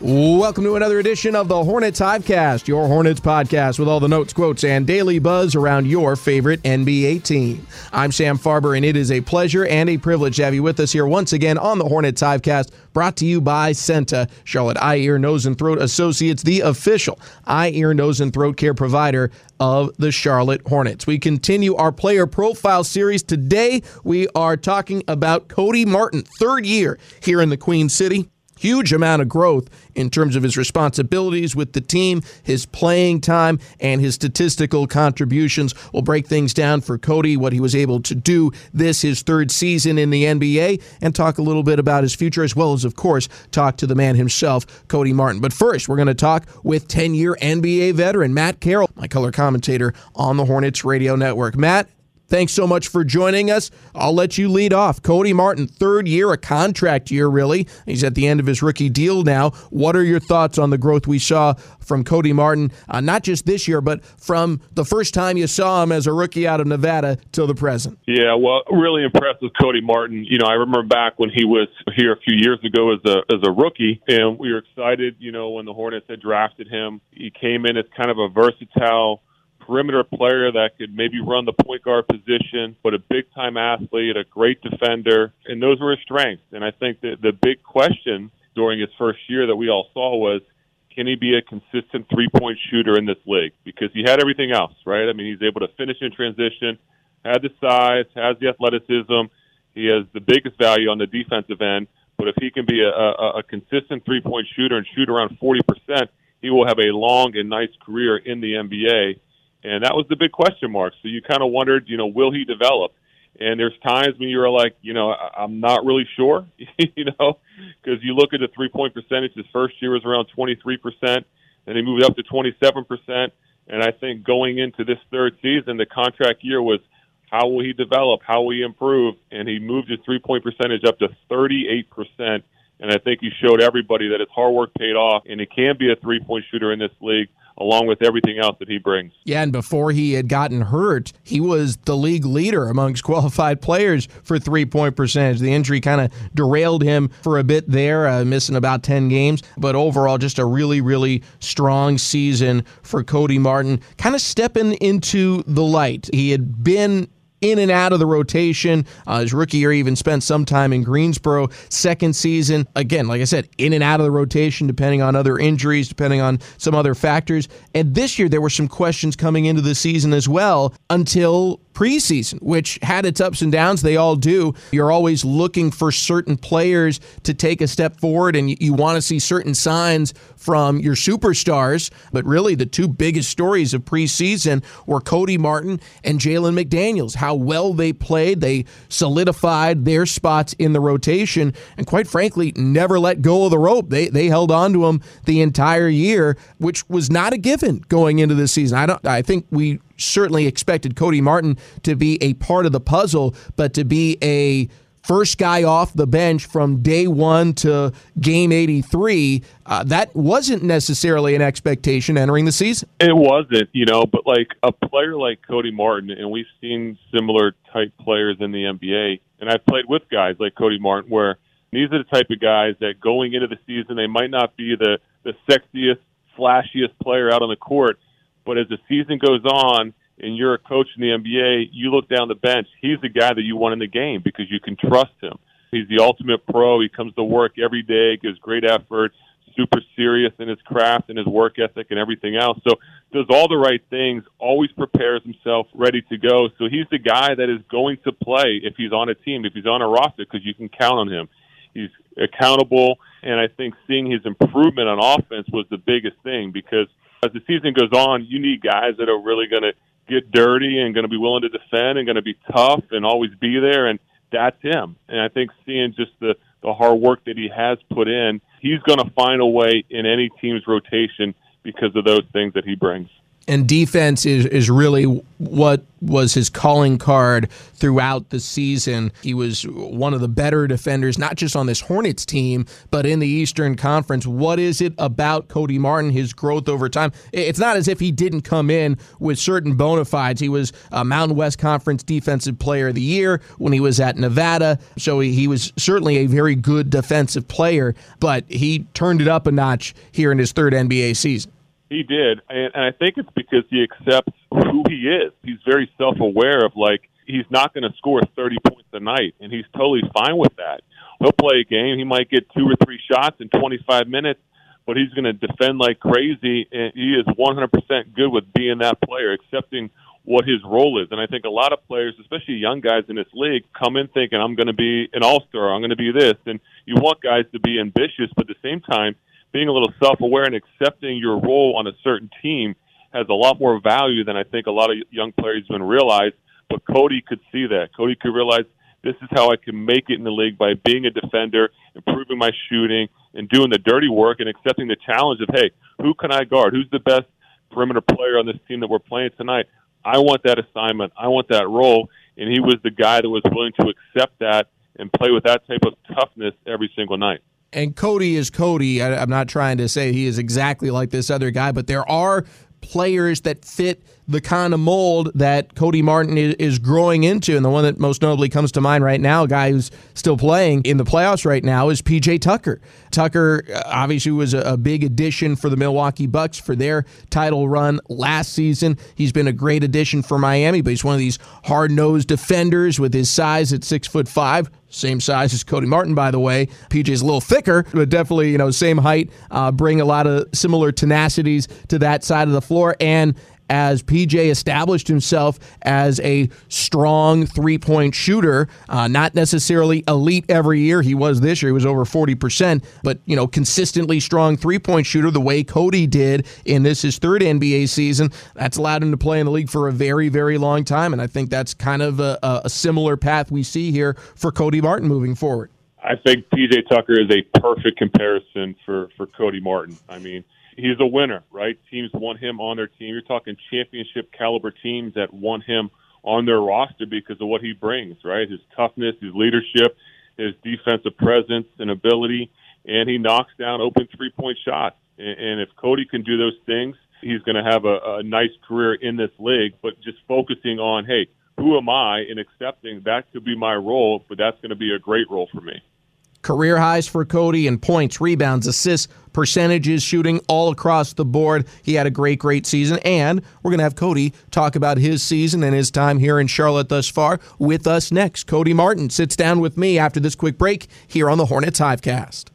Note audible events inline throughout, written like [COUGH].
Welcome to another edition of the Hornets Hivecast, your Hornets podcast with all the notes, quotes, and daily buzz around your favorite NBA team. I'm Sam Farber, and it is a pleasure and a privilege to have you with us here once again on the Hornets Hivecast, brought to you by CEENTA, Charlotte Eye, Ear, Nose, and Throat Associates, the official eye, ear, nose, and throat care provider of the Charlotte Hornets. We continue our player profile series. Today, we are talking about Cody Martin, third year here in the Queen City huge amount of growth in terms of his responsibilities with the team, his playing time, and his statistical contributions. We'll break things down for Cody, what he was able to do this, his third season in the NBA, and talk a little bit about his future, as well as, of course, talk to the man himself, Cody Martin. But first, we're going to talk with 10 year NBA veteran Matt Carroll, my color commentator on the Hornets Radio Network. Matt, Thanks so much for joining us. I'll let you lead off. Cody Martin, third year, a contract year, really. He's at the end of his rookie deal now. What are your thoughts on the growth we saw from Cody Martin, uh, not just this year, but from the first time you saw him as a rookie out of Nevada till the present? Yeah, well, really impressed with Cody Martin. You know, I remember back when he was here a few years ago as a as a rookie, and we were excited. You know, when the Hornets had drafted him, he came in as kind of a versatile perimeter player that could maybe run the point guard position, but a big time athlete, a great defender, and those were his strengths. And I think that the big question during his first year that we all saw was can he be a consistent three point shooter in this league? Because he had everything else, right? I mean, he's able to finish in transition, had the size, has the athleticism, he has the biggest value on the defensive end. But if he can be a, a, a consistent three point shooter and shoot around 40%, he will have a long and nice career in the NBA and that was the big question mark. So you kind of wondered, you know, will he develop? And there's times when you're like, you know, I'm not really sure, [LAUGHS] you know, because you look at the three point percentage. His first year was around 23 percent, and he moved up to 27 percent. And I think going into this third season, the contract year was how will he develop? How will he improve? And he moved his three point percentage up to 38 percent. And I think he showed everybody that his hard work paid off, and he can be a three point shooter in this league along with everything else that he brings. Yeah, and before he had gotten hurt, he was the league leader amongst [LAUGHS] qualified players for three point percentage. The injury kind of derailed him for a bit there, uh, missing about 10 games, but overall, just a really, really strong season for Cody Martin, kind of stepping into the light. He had been in and out of the rotation. Uh, his rookie year even spent some time in Greensboro. Second season, again, like I said, in and out of the rotation, depending on other injuries, depending on some other factors. And this year, there were some questions coming into the season as well until preseason, which had its ups and downs. They all do. You're always looking for certain players to take a step forward, and you, you want to see certain signs from your superstars. But really, the two biggest stories of preseason were Cody Martin and Jalen McDaniels. How well they played, they solidified their spots in the rotation, and quite frankly, never let go of the rope. They they held on to them the entire year, which was not a given going into the season. I don't. I think we certainly expected Cody Martin to be a part of the puzzle, but to be a first guy off the bench from day one to game 83, uh, that wasn't necessarily an expectation entering the season. It wasn't, you know, but like a player like Cody Martin, and we've seen similar type players in the NBA, and I've played with guys like Cody Martin where these are the type of guys that going into the season, they might not be the, the sexiest, flashiest player out on the court, but as the season goes on and you're a coach in the NBA, you look down the bench, he's the guy that you want in the game because you can trust him. He's the ultimate pro. He comes to work every day, gives great effort, super serious in his craft and his work ethic and everything else. So does all the right things, always prepares himself ready to go. So he's the guy that is going to play if he's on a team, if he's on a roster, because you can count on him. He's accountable, and I think seeing his improvement on offense was the biggest thing because as the season goes on, you need guys that are really going to get dirty and going to be willing to defend and going to be tough and always be there, and that's him. And I think seeing just the the hard work that he has put in, he's going to find a way in any team's rotation because of those things that he brings and defense is, is really what was his calling card throughout the season. He was one of the better defenders, not just on this Hornets team, but in the Eastern Conference. What is it about Cody Martin, his growth over time? It's not as if he didn't come in with certain bona fides. He was a Mountain West Conference Defensive Player of the Year when he was at Nevada, so he, he was certainly a very good defensive player, but he turned it up a notch here in his third NBA season. He did, and, and I think it's because he accepts who he is. He's very self-aware of like he's not going to score 30 points a night, and he's totally fine with that. He'll play a game. He might get two or three shots in 25 minutes, but he's going to defend like crazy, and he is 100% good with being that player, accepting what his role is. And I think a lot of players, especially young guys in this league, come in thinking, I'm going to be an all star, I'm going to be this. And you want guys to be ambitious, but at the same time, being a little self-aware and accepting your role on a certain team has a lot more value than I think a lot of young players even realize. But Cody could see that. Cody could realize this is how I can make it in the league by being a defender, improving my shooting, and doing the dirty work and accepting the challenge of, hey, who can I guard? Who's the best perimeter player on this team that we're playing tonight? I want that assignment. I want that role. And he was the guy that was willing to accept that and play with that type of toughness every single night and Cody is Cody. I, am not trying to say he is exactly like this other guy, but there are players that fit the kind of mold that Cody Martin is, growing into. And the one that most notably comes to mind right now, a guy who's still playing in the playoffs right now, is PJ Tucker. Tucker uh, obviously was a, big addition for the Milwaukee Bucks for their title run last season. He's been a great addition for Miami, but he's one of these hard nosed defenders with his size at six foot five. Same size as Cody Martin, by the way. PJ's a little thicker, but definitely, you know, same height. Uh, bring a lot of similar tenacities to that side of the floor. And as PJ established himself as a strong three point shooter, uh, not necessarily elite every year. He was this year, he was over 40%, but, you know, consistently strong three point shooter the way Cody did in this his third NBA season. That's allowed him to play in the league for a very, very long time. And I think that's kind of a, a similar path we see here for Cody Martin moving forward. I think PJ Tucker is a perfect comparison for, for Cody Martin. I mean, he's a winner, right? Teams want him on their team. You're talking championship caliber teams that want him on their roster because of what he brings, right? His toughness, his leadership, his defensive presence and ability, and he knocks down open three point shots. And, if Cody can do those things, he's going to have a, a nice career in this league. But just focusing on, hey, who am I, and accepting that could be my role, but that's going to be a great role for me. Career highs for Cody in points, rebounds, assists, percentages, shooting all across the board. He had a great, great season. And we're going to have Cody talk about his season and his time here in Charlotte thus far with us next. Cody Martin sits down with me after this quick break here on the Hornets Hivecast.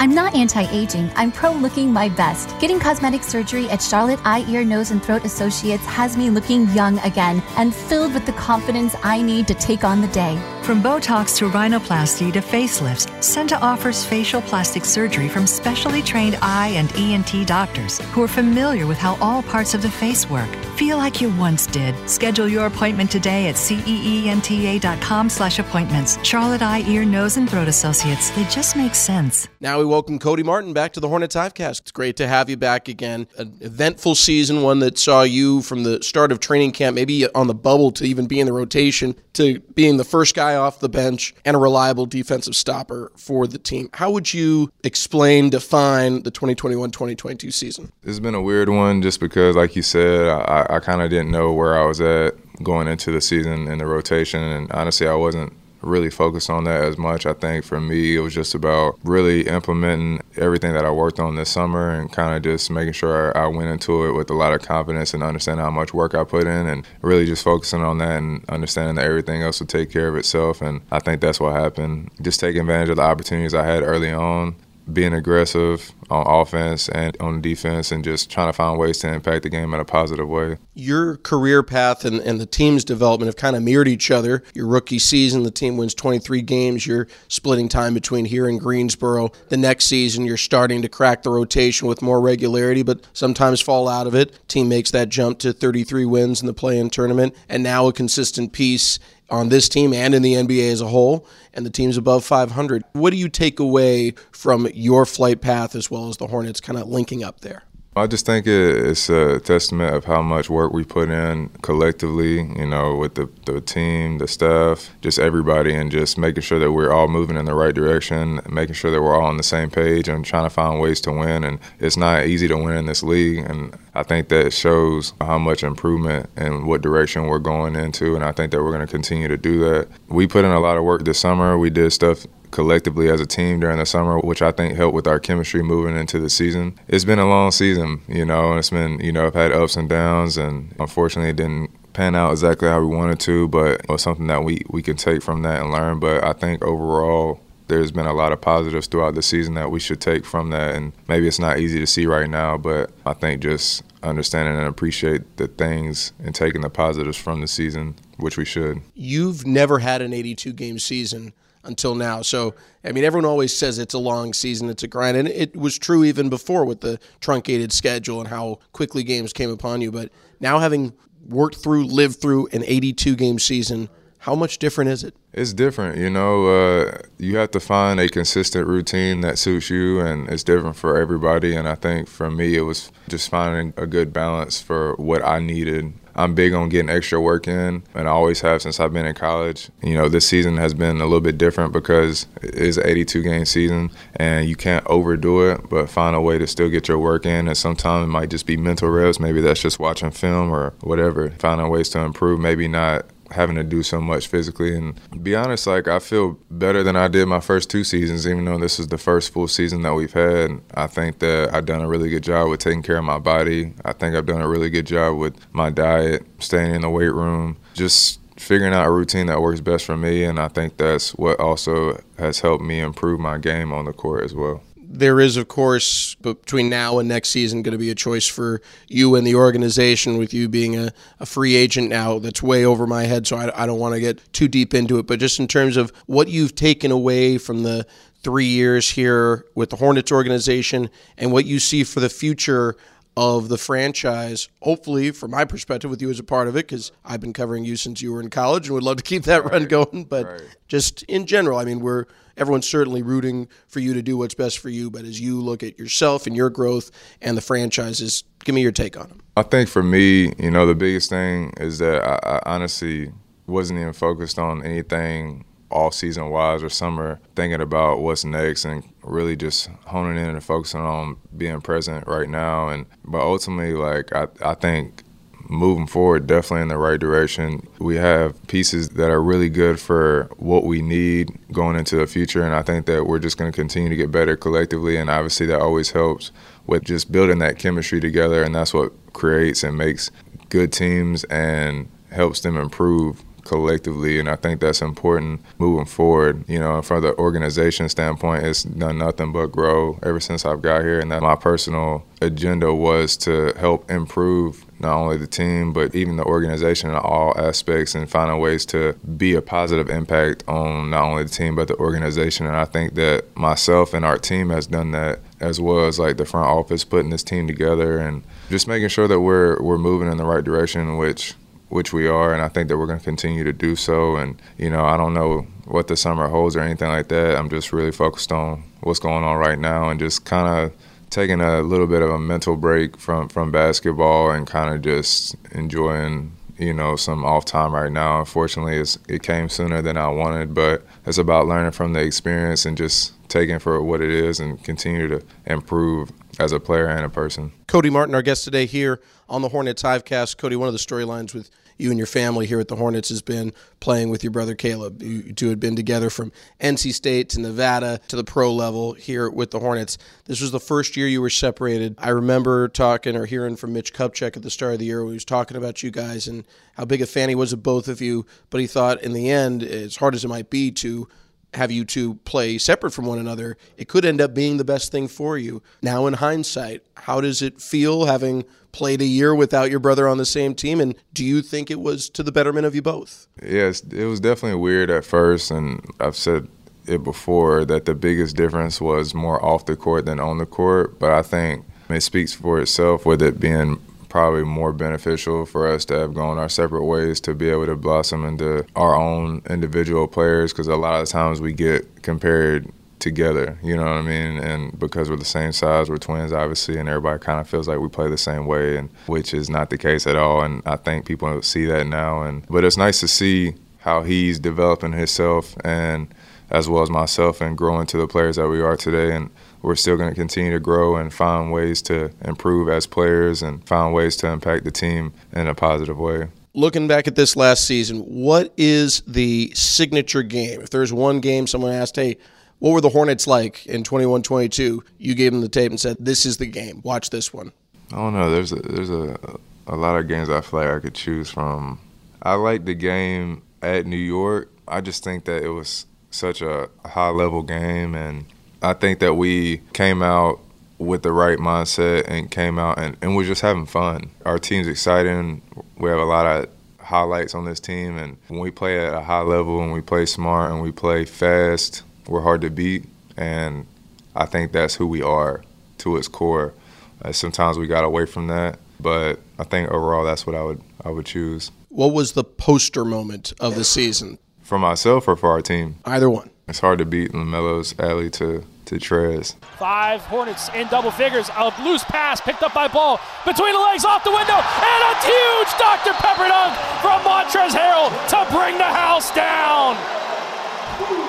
I'm not anti aging, I'm pro looking my best. Getting cosmetic surgery at Charlotte Eye, Ear, Nose, and Throat Associates has me looking young again and filled with the confidence I need to take on the day. From Botox to rhinoplasty to facelifts, CEENTA offers facial plastic surgery from specially trained eye and ENT doctors who are familiar with how all parts of the face work. Feel like you once did. Schedule your appointment today at ceenta.com slash appointments. Charlotte Eye, Ear, Nose, and Throat Associates. They just make sense. Now we welcome Cody Martin back to the Hornets Hivecast. It's great to have you back again. An eventful season, one that saw you from the start of training camp, maybe on the bubble to even be in the rotation, to being the first guy off the bench and a reliable defensive stopper for the team. How would you explain, define the 2021-2022 season? It's been a weird one just because, like you said, I, I kind of didn't know where I was at going into the season in the rotation, and honestly, I wasn't really focus on that as much. I think for me, it was just about really implementing everything that I worked on this summer and kind of just making sure I went into it with a lot of confidence and understanding how much work I put in and really just focusing on that and understanding that everything else would take care of itself. And I think that's what happened. Just taking advantage of the opportunities I had early on being aggressive on offense and on defense and just trying to find ways to impact the game in a positive way. Your career path and, and the team's development have kind of mirrored each other. Your rookie season, the team wins 23 games. You're splitting time between here and Greensboro. The next season, you're starting to crack the rotation with more regularity, but sometimes fall out of it. Team makes that jump to 33 wins in the play in tournament, and now a consistent piece on this team and in the NBA as a whole, and the team's above 500. What do you take away from your flight path as well as the Hornets kind of linking up there? I just think it's a testament of how much work we put in collectively, you know, with the, the team, the staff, just everybody, and just making sure that we're all moving in the right direction, making sure that we're all on the same page and trying to find ways to win. And it's not easy to win in this league. And I think that shows how much improvement and what direction we're going into. And I think that we're going to continue to do that. We put in a lot of work this summer. We did stuff collectively as a team during the summer, which I think helped with our chemistry moving into the season. It's been a long season, you know, and it's been, you know, I've had ups and downs, and unfortunately, it didn't pan out exactly how we wanted to, but it was something that we, we can take from that and learn. But I think overall, there's been a lot of positives throughout the season that we should take from that. And maybe it's not easy to see right now, but I think just understanding and appreciate the things and taking the positives from the season, which we should. You've never had an 82 game season until now. So, I mean, everyone always says it's a long season, it's a grind, and it was true even before with the truncated schedule and how quickly games came upon you. But now, having worked through, lived through an 82 game season, how much different is it? It's different, you know. Uh, you have to find a consistent routine that suits you, and it's different for everybody. And I think for me, it was just finding a good balance for what I needed I'm big on getting extra work in, and I always have since I've been in college. You know, this season has been a little bit different because it is an 82 game season, and you can't overdo it, but find a way to still get your work in. And sometimes it might just be mental reps. Maybe that's just watching film or whatever. Finding ways to improve. Maybe not having to do so much physically. And be honest, like I feel better than I did my first two seasons, even though this is the first full season that we've had. I think that I've done a really good job with taking care of my body. I think I've done a really good job with my diet, staying in the weight room, just figuring out a routine that works best for me. And I think that's what also has helped me improve my game on the court as well there is, of course, between now and next season, going to be a choice for you and the organization. With you being a, a free agent now, that's way over my head, so I, I don't want to get too deep into it. But just in terms of what you've taken away from the three years here with the Hornets organization and what you see for the future of the franchise. Hopefully, from my perspective, with you as a part of it, because I've been covering you since you were in college and would love to keep that right. run going. But right. just in general, I mean, we're everyone's certainly rooting for you to do what's best for you. But as you look at yourself and your growth and the franchises, give me your take on them. I think for me, you know, the biggest thing is that I, I honestly wasn't even focused on anything all season wise or summer, thinking about what's next and really just honing in and focusing on being present right now. And but ultimately, like I, I think moving forward definitely in the right direction. We have pieces that are really good for what we need going into the future, and I think that we're just going to continue to get better collectively. And obviously, that always helps with just building that chemistry together, and that's what creates and makes good teams and helps them improve collectively, and I think that's important moving forward. You know, from the organization standpoint, it's done nothing but grow ever since I've got here, and that my personal agenda was to help improve not only the team but even the organization in all aspects and finding ways to be a positive impact on not only the team but the organization and I think that myself and our team has done that as well as like the front office putting this team together and just making sure that we're we're moving in the right direction which which we are, and I think that we're going to continue to do so. And you know, I don't know what the summer holds or anything like that. I'm just really focused on what's going on right now, and just kind of taking a little bit of a mental break from from basketball and kind of just enjoying you know some off time right now. Unfortunately, it came sooner than I wanted, but it's about learning from the experience and just taking for what it is and continue to improve as a player and a person. Cody Martin, our guest today here on the Hornets Hivecast. Cody, one of the storylines with you and your family here at the Hornets has been playing with your brother Caleb. You two had been together from NC State to Nevada to the pro level here with the Hornets. This was the first year you were separated. I remember talking or hearing from Mitch Kupchak at the start of the year when he was talking about you guys and how big a fan he was of both of you, but he thought in the end, as hard as it might be to have you two play separate from one another, it could end up being the best thing for you. Now, in hindsight, how does it feel having played a year without your brother on the same team? And do you think it was to the betterment of you both? Yes, it was definitely weird at first, and I've said it before that the biggest difference was more off the court than on the court. But I think it speaks for itself with it being probably more beneficial for us to have gone our separate ways to be able to blossom into our own individual players because a lot of times we get compared together, you know what I mean? And because we're the same size, we're twins, obviously, and everybody kind of feels like we play the same way, and which is not the case at all. And I think people see that now. And but it's nice to see how he's developing himself and as well as myself and growing to the players that we are today. And we're still going to continue to grow and find ways to improve as players and find ways to impact the team in a positive way. Looking back at this last season, what is the signature game? If there's one game someone asked, hey, what were the Hornets like in 21 22? You gave them the tape and said, this is the game. Watch this one. I don't know. There's a, there's a, a lot of games I feel like I could choose from. I like the game at New York. I just think that it was such a high level game and I think that we came out with the right mindset and came out and, and we're just having fun. Our team's exciting. We have a lot of highlights on this team and when we play at a high level and we play smart and we play fast, we're hard to beat and I think that's who we are to its core. Uh, sometimes we got away from that, but I think overall that's what I would I would choose. What was the poster moment of the season? For myself or for our team? Either one. It's hard to beat LaMelo's alley to to Trez. Five Hornets in double figures. A loose pass picked up by Ball between the legs off the window, and a huge Dr. Pepper dunk from Montrezl Harrell to bring the house down.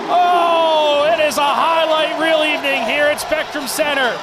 Oh, it is a highlight reel evening here at Spectrum Center.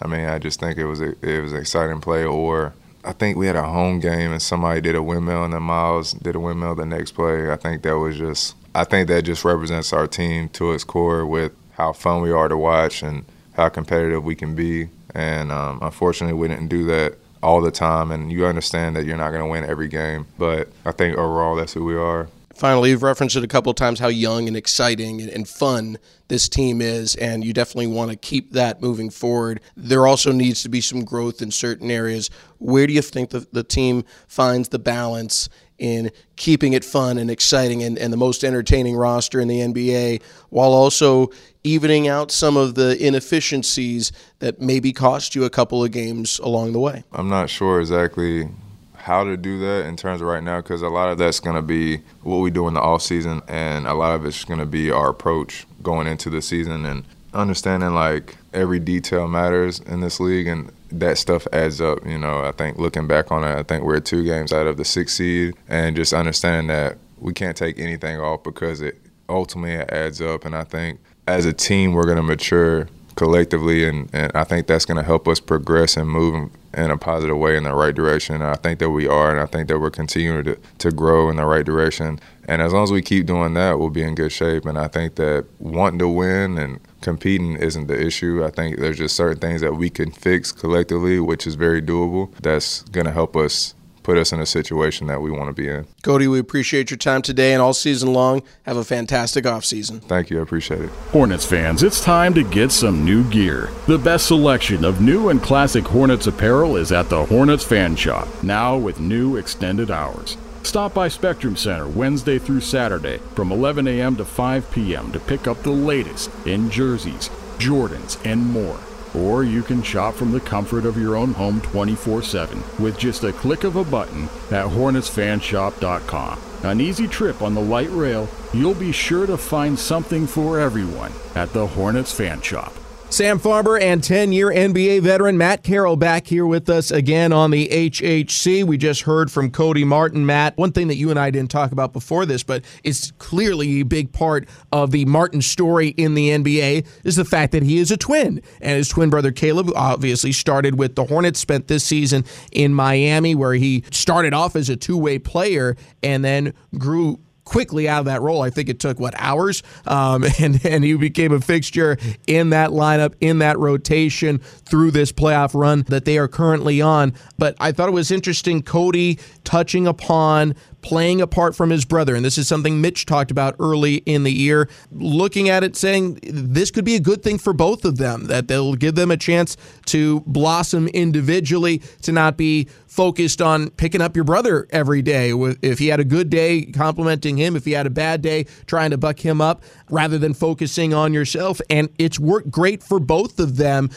I mean, I just think it was a, it was an exciting play. Or I think we had a home game and somebody did a windmill and then Miles did a windmill the next play. I think that was just I think that just represents our team to its core with how fun we are to watch and how competitive we can be. And um, unfortunately, we didn't do that all the time. And you understand that you're not going to win every game. But I think overall, that's who we are. Finally, you've referenced it a couple of times how young and exciting and fun this team is, and you definitely want to keep that moving forward. There also needs to be some growth in certain areas. Where do you think the, the team finds the balance in keeping it fun and exciting and, and the most entertaining roster in the NBA while also evening out some of the inefficiencies that maybe cost you a couple of games along the way? I'm not sure exactly how to do that in terms of right now because a lot of that's going to be what we do in the off season and a lot of it's going to be our approach going into the season and understanding like every detail matters in this league and that stuff adds up. You know, I think looking back on it, I think we're two games out of the six seed, and just understanding that we can't take anything off because it ultimately adds up. And I think as a team, we're going to mature collectively, and, and I think that's going to help us progress and move in a positive way in the right direction. And I think that we are, and I think that we're continuing to, to grow in the right direction. And as long as we keep doing that, we'll be in good shape. And I think that wanting to win and competing isn't the issue. I think there's just certain things that we can fix collectively, which is very doable. That's going to help us put us in a situation that we want to be in. Cody, we appreciate your time today and all season long. Have a fantastic offseason. Thank you. I appreciate it. Hornets fans, it's time to get some new gear. The best selection of new and classic Hornets apparel is at the Hornets Fan Shop, now with new extended hours. Stop by Spectrum Center Wednesday through Saturday from 11 a.m. to 5 p.m. to pick up the latest in jerseys, Jordans, and more. Or you can shop from the comfort of your own home 24 7 with just a click of a button at HornetsFanshop.com. An easy trip on the light rail, you'll be sure to find something for everyone at the Hornets Fan Shop. Sam Farber and 10 year NBA veteran Matt Carroll back here with us again on the HHC. We just heard from Cody Martin. Matt, one thing that you and I didn't talk about before this, but it's clearly a big part of the Martin story in the NBA, is the fact that he is a twin. And his twin brother Caleb obviously started with the Hornets, spent this season in Miami, where he started off as a two way player and then grew quickly out of that role. I think it took what hours, um, [LAUGHS] and and he became a fixture in that lineup, in that rotation through this playoff run that they are currently on. But I thought it was interesting, Cody touching upon playing apart from his brother. And this is something Mitch talked about early in the year, looking at it saying this could be a good thing for both of them, that they'll give them a chance to blossom individually, to not be focused on picking up your brother every day. If he had a good day, complimenting him. If he had a bad day, trying to buck him up rather than focusing on yourself. And it's worked great for both of them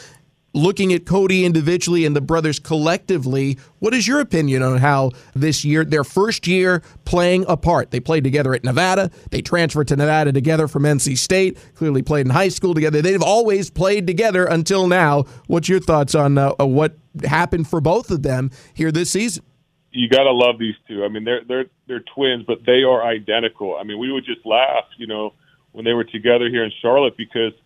looking at Cody individually and the brothers collectively, what is your opinion on how this year, their first year playing apart? They played together at Nevada. They transferred to Nevada together from NC State, clearly played in high school together. They've always played together until now. What's your thoughts on uh, what happened for both of them here this season? You got to love these two. I mean, they're they're they're twins, but they are identical. I mean, we would just laugh, you know, when they were together here in Charlotte because –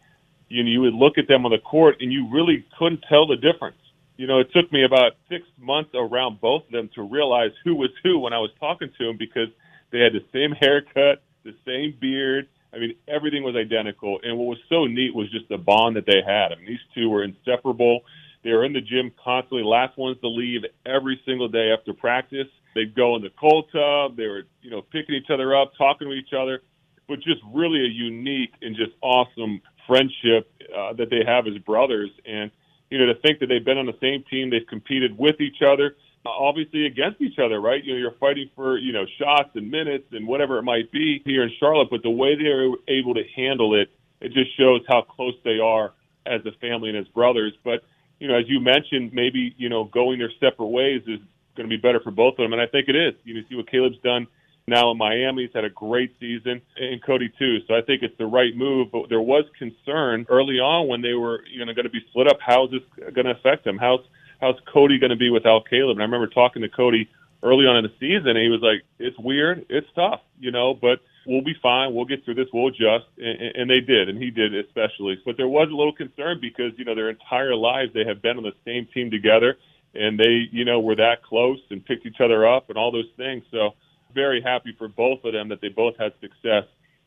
you know, you would look at them on the court and you really couldn't tell the difference. You know, it took me about six months around both of them to realize who was who when I was talking to them because they had the same haircut, the same beard. I mean, everything was identical. And what was so neat was just the bond that they had. I mean, these two were inseparable. They were in the gym constantly, last ones to leave every single day after practice. They'd go in the cold tub. They were, you know, picking each other up, talking to each other, but just really a unique and just awesome friendship uh, that they have as brothers. And, you know, to think that they've been on the same team, they've competed with each other, uh, obviously against each other, right? You know, you're fighting for, you know, shots and minutes and whatever it might be here in Charlotte, but the way they are able to handle it, it just shows how close they are as a family and as brothers. But, you know, as you mentioned, maybe, you know, going their separate ways is going to be better for both of them. And I think it is. You know, see what Caleb's done now in Miami. He's had a great season, and Cody too. So I think it's the right move. But there was concern early on when they were you know going to be split up. How is this going to affect him? How's how's Cody going to be without Caleb? And I remember talking to Cody early on in the season, and he was like, "It's weird, it's tough, you know, but." We'll be fine. We'll get through this. We'll adjust, and, and they did, and he did especially. But there was a little concern because you know their entire lives they have been on the same team together, and they you know were that close and picked each other up and all those things. So very happy for both of them that they both had success,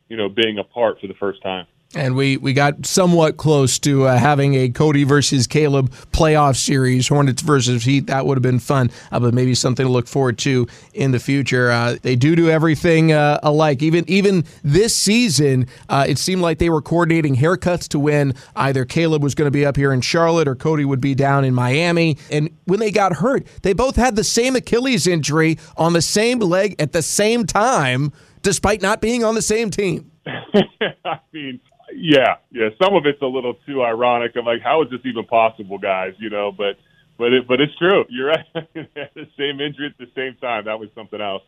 you know, being apart for the first time. And we, we got somewhat close to uh, having a Cody versus Caleb playoff series, Hornets versus Heat. That would have been fun, uh, but maybe something to look forward to in the future. Uh, they do do everything uh, alike. Even even this season, uh, it seemed like they were coordinating haircuts to when either Caleb was going to be up here in Charlotte or Cody would be down in Miami. And when they got hurt, they both had the same Achilles injury on the same leg at the same time, despite not being on the same team. [LAUGHS] I mean, yeah, yeah. Some of it's a little too ironic. I'm like, how is this even possible, guys? You know, but but it, but it's true. You're right. [LAUGHS] They had the same injury at the same time. That was something else.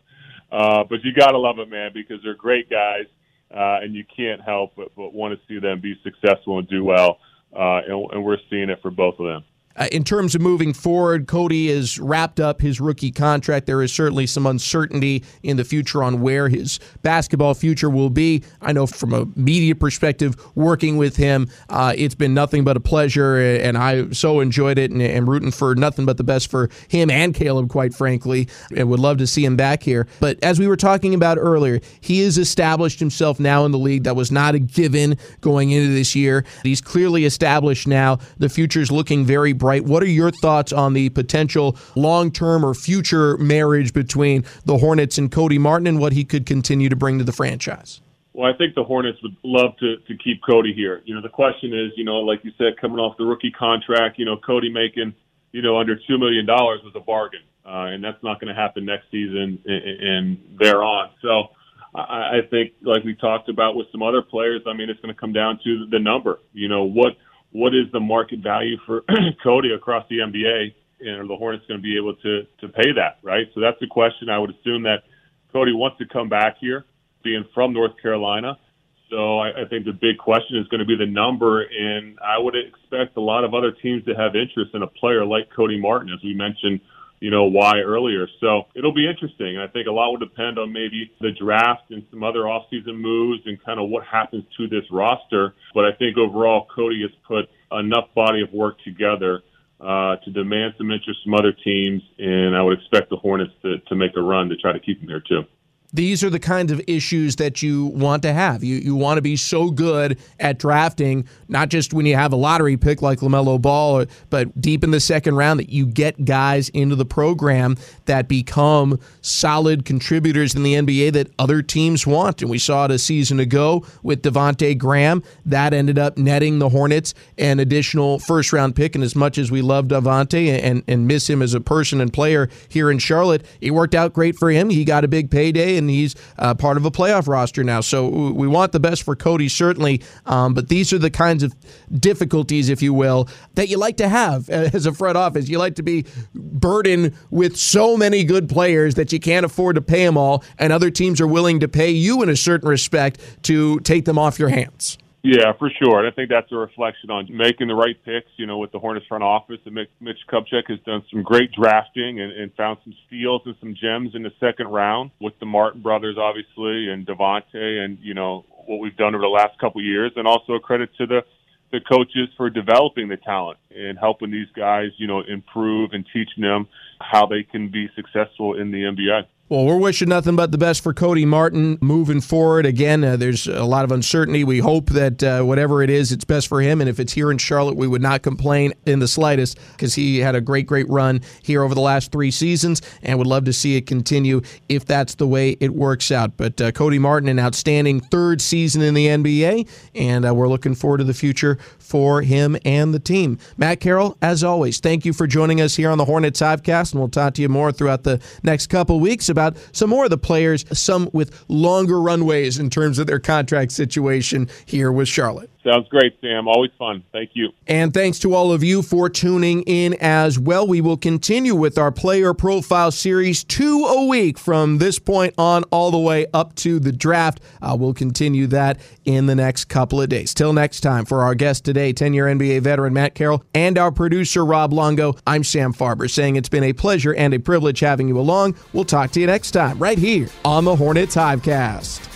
Uh, but you gotta love it, man, because they're great guys, uh, and you can't help but, but want to see them be successful and do well. Uh, and, and we're seeing it for both of them. Uh, in terms of moving forward, Cody has wrapped up his rookie contract. There is certainly some uncertainty in the future on where his basketball future will be. I know from a media perspective, working with him, uh, it's been nothing but a pleasure, and I so enjoyed it and am rooting for nothing but the best for him and Caleb, quite frankly, and would love to see him back here. But as we were talking about earlier, he has established himself now in the league. That was not a given going into this year. He's clearly established now. The future is looking very bright right? What are your thoughts on the potential long term or future marriage between the Hornets and Cody Martin and what he could continue to bring to the franchise? Well, I think the Hornets would love to, to keep Cody here. You know, the question is, you know, like you said, coming off the rookie contract, you know, Cody making, you know, under $2 million was a bargain. Uh, and that's not going to happen next season and, and thereon. So I, I think, like we talked about with some other players, I mean, it's going to come down to the number. You know, what what is the market value for [CLEARS THROAT] Cody across the NBA? And are the Hornets going to be able to to pay that, right? So that's the question. I would assume that Cody wants to come back here, being from North Carolina. So I, I think the big question is going to be the number, and I would expect a lot of other teams to have interest in a player like Cody Martin, as we mentioned you know, why earlier. So it'll be interesting. I think a lot will depend on maybe the draft and some other offseason moves and kind of what happens to this roster. But I think overall, Cody has put enough body of work together uh, to demand some interest from other teams, and I would expect the Hornets to, to make a run to try to keep him here too. These are the kinds of issues that you want to have. You you want to be so good at drafting, not just when you have a lottery pick like LaMelo Ball, but deep in the second round that you get guys into the program that become solid contributors in the NBA that other teams want. And we saw it a season ago with Devonte Graham. That ended up netting the Hornets an additional first round pick. And as much as we love Devonte and, and miss him as a person and player here in Charlotte, it worked out great for him. He got a big payday and he's uh, part of a playoff roster now. So we want the best for Cody, certainly. Um, but these are the kinds of difficulties, if you will, that you like to have [LAUGHS] as a front office. You like to be burdened with so many good players that you can't afford to pay them all, and other teams are willing to pay you in a certain respect to take them off your hands. Yeah, for sure. And I think that's a reflection on making the right picks, you know, with the Hornets front office. And Mitch Kupchak has done some great drafting and, and found some steals and some gems in the second round with the Martin brothers, obviously, and Devonte and, you know, what we've done over the last couple of years. And also a credit to the, the coaches for developing the talent and helping these guys, you know, improve and teaching them how they can be successful in the NBA. Well, we're wishing nothing but the best for Cody Martin moving forward. Again, uh, there's a lot of uncertainty. We hope that uh, whatever it is, it's best for him. And if it's here in Charlotte, we would not complain in the slightest because he had a great, great run here over the last three seasons and would love to see it continue if that's the way it works out. But uh, Cody Martin, an outstanding third season in the NBA, and uh, we're looking forward to the future for him and the team. Matt Carroll, as always, thank you for joining us here on the Hornets Hivecast, and we'll talk to you more throughout the next couple weeks about some more of the players, some with longer runways in terms of their contract situation here with Charlotte. Sounds great, Sam. Always fun. Thank you. And thanks to all of you for tuning in as well. We will continue with our player profile series two a week from this point on all the way up to the draft. Uh, we'll continue that in the next couple of days. Till next time, for our guest today, 10 year NBA veteran Matt Carroll, and our producer Rob Longo, I'm Sam Farber saying it's been a pleasure and a privilege having you along. We'll talk to you next time right here on the Hornets Hivecast.